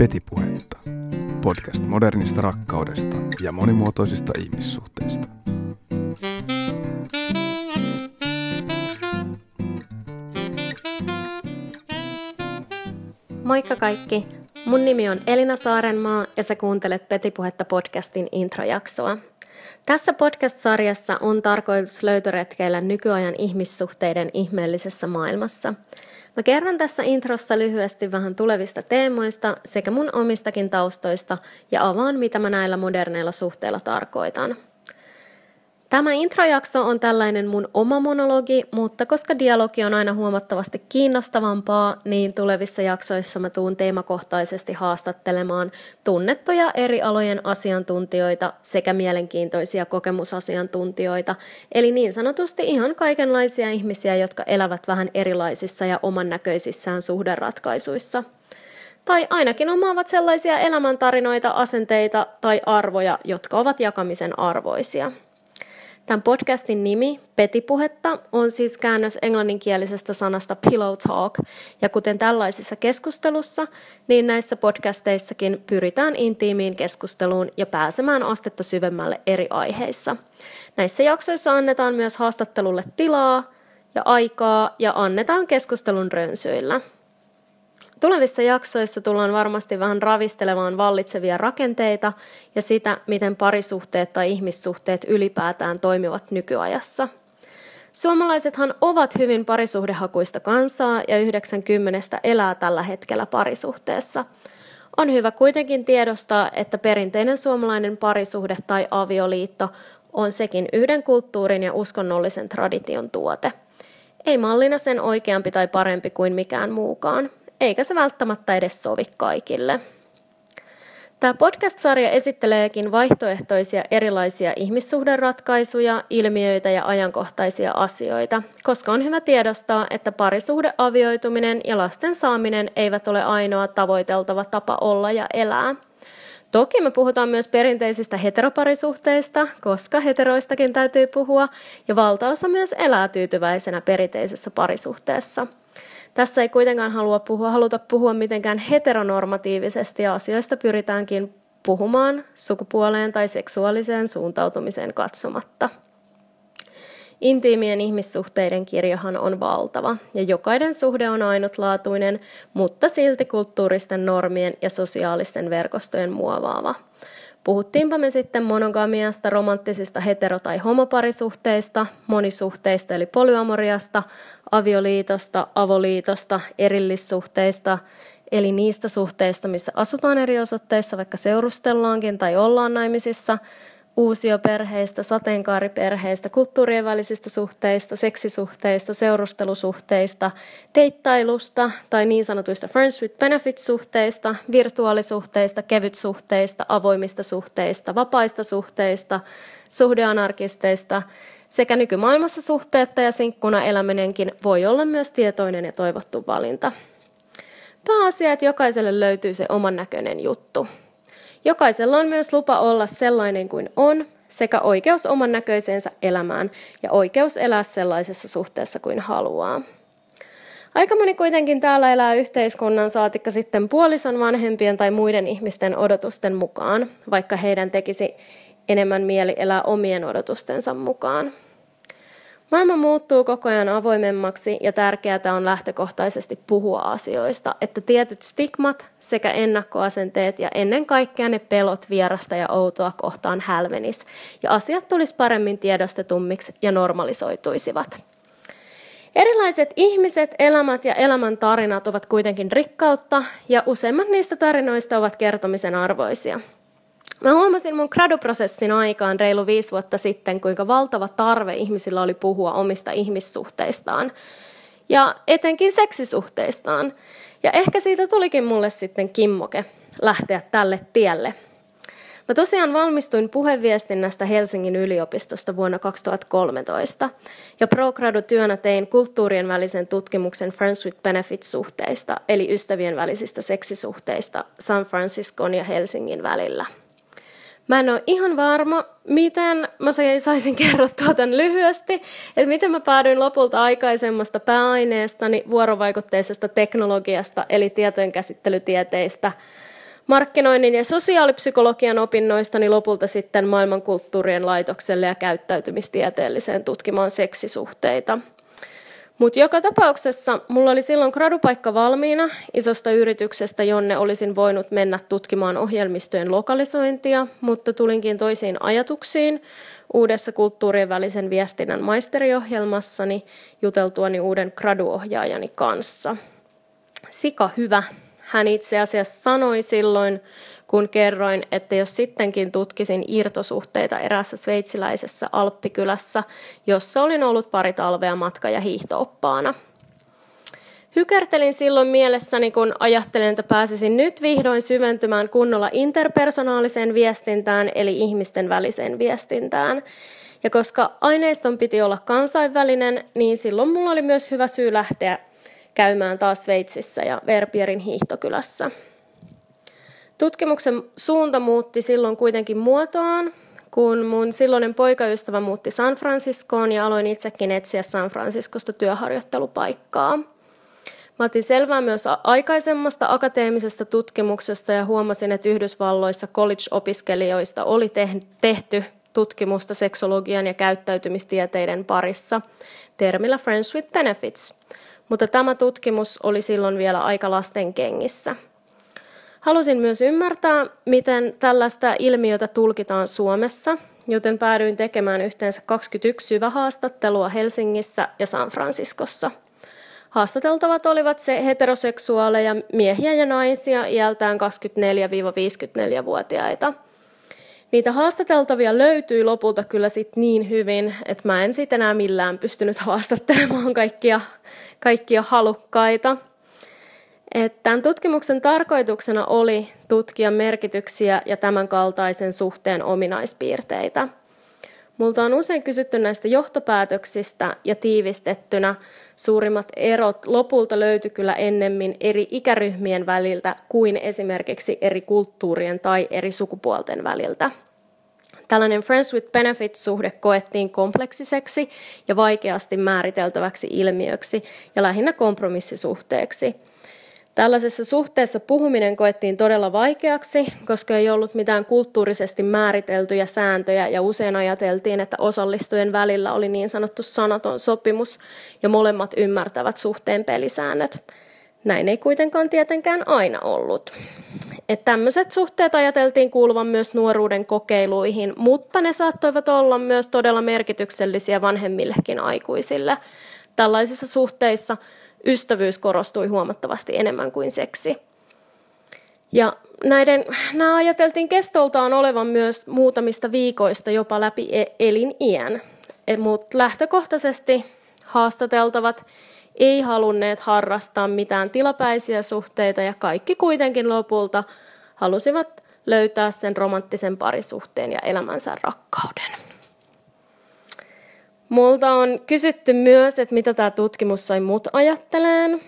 Petipuhetta. Podcast modernista rakkaudesta ja monimuotoisista ihmissuhteista. Moikka kaikki! Mun nimi on Elina Saarenmaa ja sä kuuntelet Petipuhetta podcastin introjaksoa. Tässä podcast-sarjassa on tarkoitus löytöretkeillä nykyajan ihmissuhteiden ihmeellisessä maailmassa. Mä kerron tässä introssa lyhyesti vähän tulevista teemoista sekä mun omistakin taustoista ja avaan, mitä mä näillä moderneilla suhteilla tarkoitan – Tämä introjakso on tällainen mun oma monologi, mutta koska dialogi on aina huomattavasti kiinnostavampaa, niin tulevissa jaksoissa mä tuun teemakohtaisesti haastattelemaan tunnettuja eri alojen asiantuntijoita sekä mielenkiintoisia kokemusasiantuntijoita, eli niin sanotusti ihan kaikenlaisia ihmisiä, jotka elävät vähän erilaisissa ja oman näköisissään suhderatkaisuissa tai ainakin omaavat sellaisia elämäntarinoita, asenteita tai arvoja, jotka ovat jakamisen arvoisia. Tämän podcastin nimi, Petipuhetta, on siis käännös englanninkielisestä sanasta pillow talk, ja kuten tällaisissa keskustelussa, niin näissä podcasteissakin pyritään intiimiin keskusteluun ja pääsemään astetta syvemmälle eri aiheissa. Näissä jaksoissa annetaan myös haastattelulle tilaa ja aikaa ja annetaan keskustelun rönsyillä. Tulevissa jaksoissa tullaan varmasti vähän ravistelemaan vallitsevia rakenteita ja sitä, miten parisuhteet tai ihmissuhteet ylipäätään toimivat nykyajassa. Suomalaisethan ovat hyvin parisuhdehakuista kansaa ja 90 elää tällä hetkellä parisuhteessa. On hyvä kuitenkin tiedostaa, että perinteinen suomalainen parisuhde tai avioliitto on sekin yhden kulttuurin ja uskonnollisen tradition tuote. Ei mallina sen oikeampi tai parempi kuin mikään muukaan eikä se välttämättä edes sovi kaikille. Tämä podcast-sarja esitteleekin vaihtoehtoisia erilaisia ihmissuhderatkaisuja, ilmiöitä ja ajankohtaisia asioita, koska on hyvä tiedostaa, että parisuhdeavioituminen ja lasten saaminen eivät ole ainoa tavoiteltava tapa olla ja elää. Toki me puhutaan myös perinteisistä heteroparisuhteista, koska heteroistakin täytyy puhua, ja valtaosa myös elää tyytyväisenä perinteisessä parisuhteessa – tässä ei kuitenkaan halua puhua, haluta puhua mitenkään heteronormatiivisesti asioista pyritäänkin puhumaan sukupuoleen tai seksuaaliseen suuntautumiseen katsomatta. Intiimien ihmissuhteiden kirjohan on valtava ja jokainen suhde on ainutlaatuinen, mutta silti kulttuuristen normien ja sosiaalisten verkostojen muovaava. Puhuttiinpa me sitten monogamiasta, romanttisista hetero- tai homoparisuhteista, monisuhteista eli polyamoriasta, avioliitosta, avoliitosta, erillissuhteista, eli niistä suhteista, missä asutaan eri osoitteissa, vaikka seurustellaankin tai ollaan naimisissa, uusioperheistä, sateenkaariperheistä, kulttuurien välisistä suhteista, seksisuhteista, seurustelusuhteista, deittailusta tai niin sanotuista friends with benefits-suhteista, virtuaalisuhteista, kevytsuhteista, avoimista suhteista, vapaista suhteista, suhdeanarkisteista sekä nykymaailmassa suhteetta ja sinkkuna eläminenkin voi olla myös tietoinen ja toivottu valinta. Pääasia, että jokaiselle löytyy se oman näköinen juttu. Jokaisella on myös lupa olla sellainen kuin on, sekä oikeus oman näköiseensä elämään ja oikeus elää sellaisessa suhteessa kuin haluaa. Aika moni kuitenkin täällä elää yhteiskunnan saatikka sitten puolison vanhempien tai muiden ihmisten odotusten mukaan, vaikka heidän tekisi enemmän mieli elää omien odotustensa mukaan. Maailma muuttuu koko ajan avoimemmaksi ja tärkeää on lähtökohtaisesti puhua asioista, että tietyt stigmat sekä ennakkoasenteet ja ennen kaikkea ne pelot vierasta ja outoa kohtaan hälvenis ja asiat tulisi paremmin tiedostetummiksi ja normalisoituisivat. Erilaiset ihmiset, elämät ja elämän tarinat ovat kuitenkin rikkautta ja useimmat niistä tarinoista ovat kertomisen arvoisia – Mä huomasin mun graduprosessin aikaan reilu viisi vuotta sitten, kuinka valtava tarve ihmisillä oli puhua omista ihmissuhteistaan ja etenkin seksisuhteistaan. Ja ehkä siitä tulikin mulle sitten kimmoke lähteä tälle tielle. Mä tosiaan valmistuin puheviestinnästä Helsingin yliopistosta vuonna 2013 ja pro-gradu-työnä tein kulttuurien välisen tutkimuksen Friends with Benefits-suhteista, eli ystävien välisistä seksisuhteista San Franciscon ja Helsingin välillä – Mä en ole ihan varma, miten mä saisin kerrottua tämän lyhyesti, että miten mä päädyin lopulta aikaisemmasta pääaineestani vuorovaikutteisesta teknologiasta, eli tietojenkäsittelytieteistä, markkinoinnin ja sosiaalipsykologian opinnoistani lopulta sitten maailmankulttuurien laitokselle ja käyttäytymistieteelliseen tutkimaan seksisuhteita. Mutta joka tapauksessa mulla oli silloin gradupaikka valmiina isosta yrityksestä, jonne olisin voinut mennä tutkimaan ohjelmistojen lokalisointia, mutta tulinkin toisiin ajatuksiin uudessa kulttuurien välisen viestinnän maisteriohjelmassani juteltuani uuden graduohjaajani kanssa. Sika hyvä, hän itse asiassa sanoi silloin, kun kerroin, että jos sittenkin tutkisin irtosuhteita erässä sveitsiläisessä Alppikylässä, jossa olin ollut pari talvea matka- ja hiihtooppaana. Hykertelin silloin mielessäni, kun ajattelin, että pääsisin nyt vihdoin syventymään kunnolla interpersonaaliseen viestintään, eli ihmisten väliseen viestintään. Ja koska aineiston piti olla kansainvälinen, niin silloin mulla oli myös hyvä syy lähteä käymään taas Sveitsissä ja Verpierin hiihtokylässä. Tutkimuksen suunta muutti silloin kuitenkin muotoaan, kun mun silloinen poikaystävä muutti San Franciscoon ja aloin itsekin etsiä San Franciscosta työharjoittelupaikkaa. Mä otin selvää myös aikaisemmasta akateemisesta tutkimuksesta ja huomasin, että Yhdysvalloissa college-opiskelijoista oli tehty tutkimusta seksologian ja käyttäytymistieteiden parissa termillä Friends with Benefits – mutta tämä tutkimus oli silloin vielä aika lasten kengissä. Halusin myös ymmärtää, miten tällaista ilmiötä tulkitaan Suomessa, joten päädyin tekemään yhteensä 21 syvähaastattelua Helsingissä ja San Franciscossa. Haastateltavat olivat se heteroseksuaaleja miehiä ja naisia iältään 24-54-vuotiaita – Niitä haastateltavia löytyi lopulta kyllä sit niin hyvin, että mä en sitten enää millään pystynyt haastattelemaan kaikkia, kaikkia halukkaita. Tämän tutkimuksen tarkoituksena oli tutkia merkityksiä ja tämän kaltaisen suhteen ominaispiirteitä. Multa on usein kysytty näistä johtopäätöksistä ja tiivistettynä suurimmat erot lopulta löytyi kyllä ennemmin eri ikäryhmien väliltä kuin esimerkiksi eri kulttuurien tai eri sukupuolten väliltä. Tällainen Friends with Benefits-suhde koettiin kompleksiseksi ja vaikeasti määriteltäväksi ilmiöksi ja lähinnä kompromissisuhteeksi. Tällaisessa suhteessa puhuminen koettiin todella vaikeaksi, koska ei ollut mitään kulttuurisesti määriteltyjä sääntöjä ja usein ajateltiin, että osallistujien välillä oli niin sanottu sanaton sopimus ja molemmat ymmärtävät suhteen pelisäännöt. Näin ei kuitenkaan tietenkään aina ollut. Että tämmöiset suhteet ajateltiin kuuluvan myös nuoruuden kokeiluihin, mutta ne saattoivat olla myös todella merkityksellisiä vanhemmillekin aikuisille. Tällaisissa suhteissa ystävyys korostui huomattavasti enemmän kuin seksi. Ja näiden, nämä ajateltiin kestoltaan olevan myös muutamista viikoista jopa läpi e- eliniän. Mutta lähtökohtaisesti haastateltavat ei halunneet harrastaa mitään tilapäisiä suhteita ja kaikki kuitenkin lopulta halusivat löytää sen romanttisen parisuhteen ja elämänsä rakkauden. Multa on kysytty myös, että mitä tämä tutkimus sai mut ajatteleen,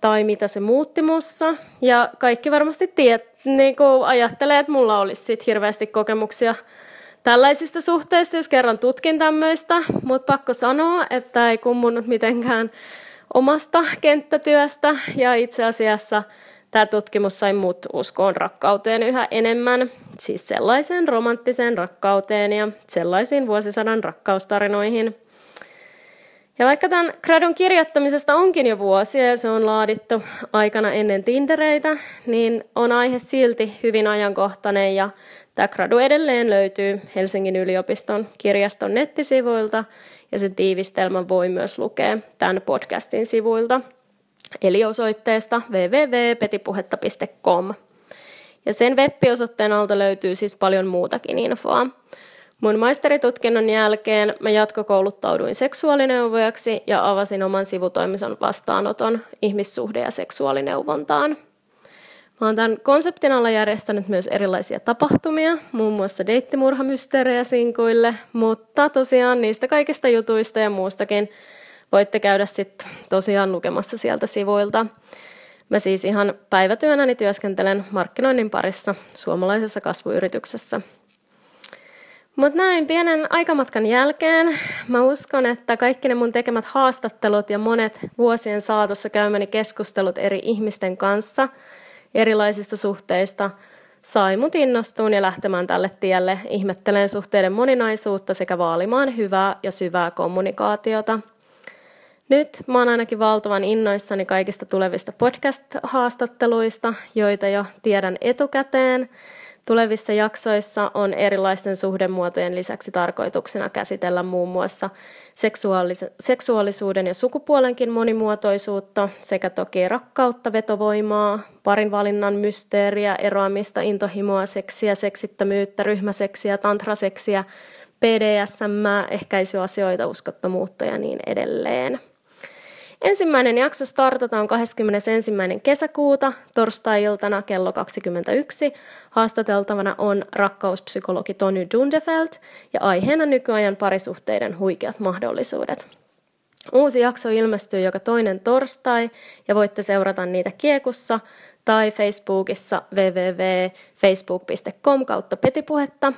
tai mitä se muutti mussa. Ja kaikki varmasti tiet, niin ajattelee, että mulla olisi sit hirveästi kokemuksia tällaisista suhteista, jos kerran tutkin tämmöistä. Mutta pakko sanoa, että ei kummunut mitenkään omasta kenttätyöstä. Ja itse asiassa tämä tutkimus sai mut uskoon rakkauteen yhä enemmän, siis sellaiseen romanttiseen rakkauteen ja sellaisiin vuosisadan rakkaustarinoihin. Ja vaikka tämän gradun kirjoittamisesta onkin jo vuosia ja se on laadittu aikana ennen Tindereitä, niin on aihe silti hyvin ajankohtainen ja tämä gradu edelleen löytyy Helsingin yliopiston kirjaston nettisivuilta ja sen tiivistelmän voi myös lukea tämän podcastin sivuilta – eli osoitteesta www.petipuhetta.com. Ja sen web-osoitteen alta löytyy siis paljon muutakin infoa. Mun maisteritutkinnon jälkeen mä jatkokouluttauduin seksuaalineuvojaksi ja avasin oman sivutoimisen vastaanoton ihmissuhde- ja seksuaalineuvontaan. Mä oon tämän konseptin alla järjestänyt myös erilaisia tapahtumia, muun muassa deittimurhamysteerejä sinkuille, mutta tosiaan niistä kaikista jutuista ja muustakin voitte käydä sitten tosiaan lukemassa sieltä sivuilta. Mä siis ihan päivätyönäni työskentelen markkinoinnin parissa suomalaisessa kasvuyrityksessä. Mutta näin pienen aikamatkan jälkeen mä uskon, että kaikki ne mun tekemät haastattelut ja monet vuosien saatossa käymäni keskustelut eri ihmisten kanssa erilaisista suhteista. Sai mut innostuun ja lähtemään tälle tielle, ihmetteleen suhteiden moninaisuutta sekä vaalimaan hyvää ja syvää kommunikaatiota. Nyt mä oon ainakin valtavan innoissani kaikista tulevista podcast-haastatteluista, joita jo tiedän etukäteen, Tulevissa jaksoissa on erilaisten suhdemuotojen lisäksi tarkoituksena käsitellä muun muassa seksuaalis- seksuaalisuuden ja sukupuolenkin monimuotoisuutta sekä toki rakkautta, vetovoimaa, parin valinnan mysteeriä, eroamista, intohimoa, seksiä, seksittömyyttä, ryhmäseksiä, tantraseksiä, PDSM, ehkäisyasioita, uskottomuutta ja niin edelleen. Ensimmäinen jakso startataan 21. kesäkuuta torstai-iltana kello 21. Haastateltavana on rakkauspsykologi Tony Dundefeld ja aiheena nykyajan parisuhteiden huikeat mahdollisuudet. Uusi jakso ilmestyy joka toinen torstai ja voitte seurata niitä kiekussa tai Facebookissa www.facebook.com kautta petipuhetta.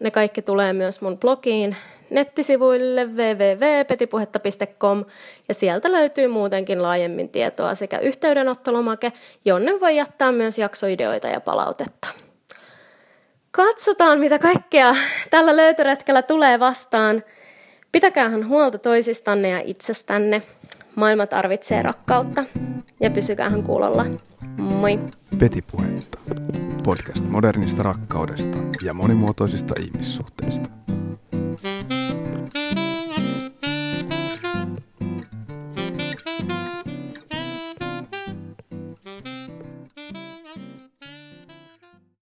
Ne kaikki tulee myös mun blogiin nettisivuille www.petipuhetta.com ja sieltä löytyy muutenkin laajemmin tietoa sekä yhteydenottolomake, jonne voi jättää myös jaksoideoita ja palautetta. Katsotaan, mitä kaikkea tällä löytöretkellä tulee vastaan. Pitäkäähän huolta toisistanne ja itsestänne. Maailma tarvitsee rakkautta ja pysykäähän kuulolla. Moi! Petipuhetta. Podcast modernista rakkaudesta ja monimuotoisista ihmissuhteista.